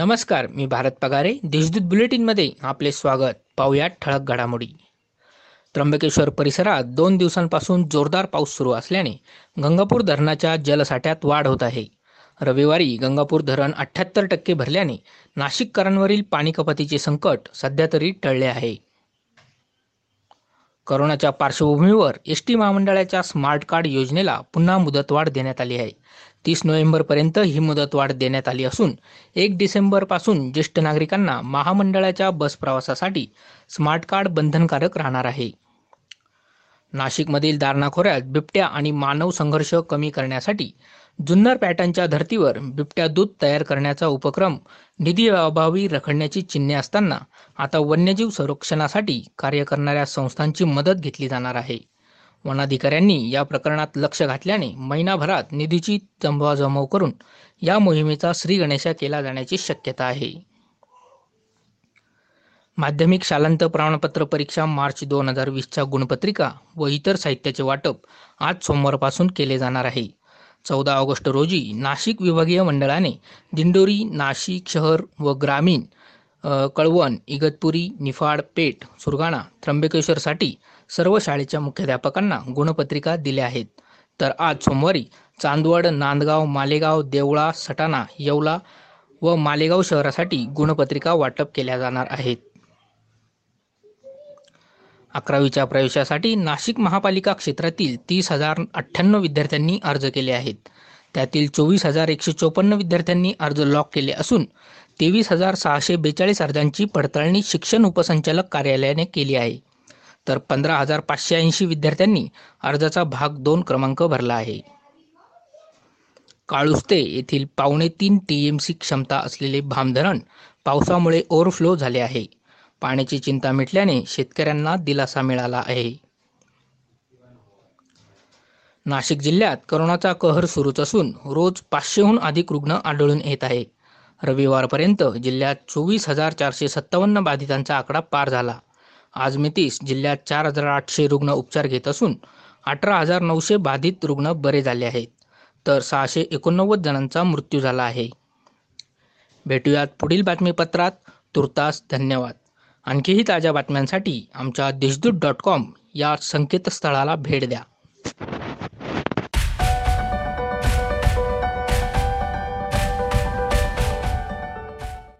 नमस्कार मी भारत पगारे. देशदूत बुलेटिनमध्ये आपले स्वागत. पाहुयात ठळक घडामोडी. त्र्यंबकेश्वर परिसरात दोन दिवसांपासून जोरदार पाऊस सुरू असल्याने गंगापूर धरणाच्या जलसाठ्यात वाढ होत आहे. रविवारी गंगापूर धरण अठ्ठ्याहत्तर टक्के भरल्याने नाशिककरांवरील पाणी कपातीचे संकट सध्या तरी टळले आहे. करोनाच्या पार्श्वभूमीवर एस टी महामंडळाच्या स्मार्ट कार्ड योजनेला पुन्हा मुदतवाढ देण्यात आली आहे. तीस नोव्हेंबरपर्यंत ही मुदतवाढ देण्यात आली असून एक डिसेंबरपासून ज्येष्ठ नागरिकांना महामंडळाच्या बस प्रवासासाठी स्मार्ट कार्ड बंधनकारक राहणार आहे. नाशिकमधील दारणा खोऱ्यात बिबट्या आणि मानव संघर्ष कमी करण्यासाठी जुन्नर पॅटर्नच्या धर्तीवर बिबट्या दूध तयार करण्याचा उपक्रम निधी अभावी रखडण्याची चिन्हे असताना आता वन्यजीव संरक्षणासाठी कार्य करणाऱ्या संस्थांची मदत घेतली जाणार आहे. वनाधिकाऱ्यांनी या प्रकरणात लक्ष घातल्याने महिनाभरात निधीची जमवाजमव करून या मोहिमेचा श्रीगणेशा केला जाण्याची शक्यता आहे. माध्यमिक शालांत प्रमाणपत्र परीक्षा मार्च दोन हजार वीसच्या गुणपत्रिका व इतर साहित्याचे वाटप आज सोमवारपासून केले जाणार आहे. चौदा ऑगस्ट रोजी नाशिक विभागीय मंडळाने दिंडोरी नाशिक शहर व ग्रामीण कळवण इगतपुरी निफाड पेठ सुरगाणा त्र्यंबकेश्वरसाठी सर्व शाळेच्या मुख्याध्यापकांना गुणपत्रिका दिल्या आहेत. तर आज सोमवारी चांदवड नांदगाव मालेगाव देवळा सटाणा येवला व मालेगाव शहरासाठी गुणपत्रिका वाटप केल्या जाणार आहेत. अकरावीच्या प्रवेशासाठी नाशिक महापालिका क्षेत्रातील तीस हजार अठ्ठ्याण्णव विद्यार्थ्यांनी अर्ज केले आहेत. त्यातील चोवीस हजार एकशे चोपन्न विद्यार्थ्यांनी अर्ज लॉक केले असून तेवीस हजार सहाशे बेचाळीस अर्जांची पडताळणी शिक्षण उपसंचालक कार्यालयाने केली आहे. तर पंधरा हजार पाचशे ऐंशी विद्यार्थ्यांनी अर्जाचा भाग दोन क्रमांक भरला आहे. काळुस्ते येथील पावणे तीन टी एम सी क्षमता असलेले भामधरण पावसामुळे ओव्हरफ्लो झाले आहे. पाण्याची चिंता मिटल्याने शेतकऱ्यांना दिलासा मिळाला आहे. नाशिक जिल्ह्यात करोनाचा कहर सुरूच असून रोज पाचशेहून अधिक रुग्ण आढळून येत आहे रविवारपर्यंत जिल्ह्यात चोवीस हजार चारशे सत्तावन्न बाधितांचा आकडा पार झाला. आज मितीस जिल्ह्यात चार हजार आठशे रुग्ण उपचार घेत असून अठरा हजार नऊशे बाधित रुग्ण बरे झाले आहेत. तर सहाशे एकोणनव्वद जणांचा मृत्यू झाला आहे. भेटूयात पुढील बातमीपत्रात. तुर्तास धन्यवाद. आणखीही ताज्या बातम्यांसाठी आमच्या देशदूत डॉट कॉम या संकेतस्थळाला भेट द्या.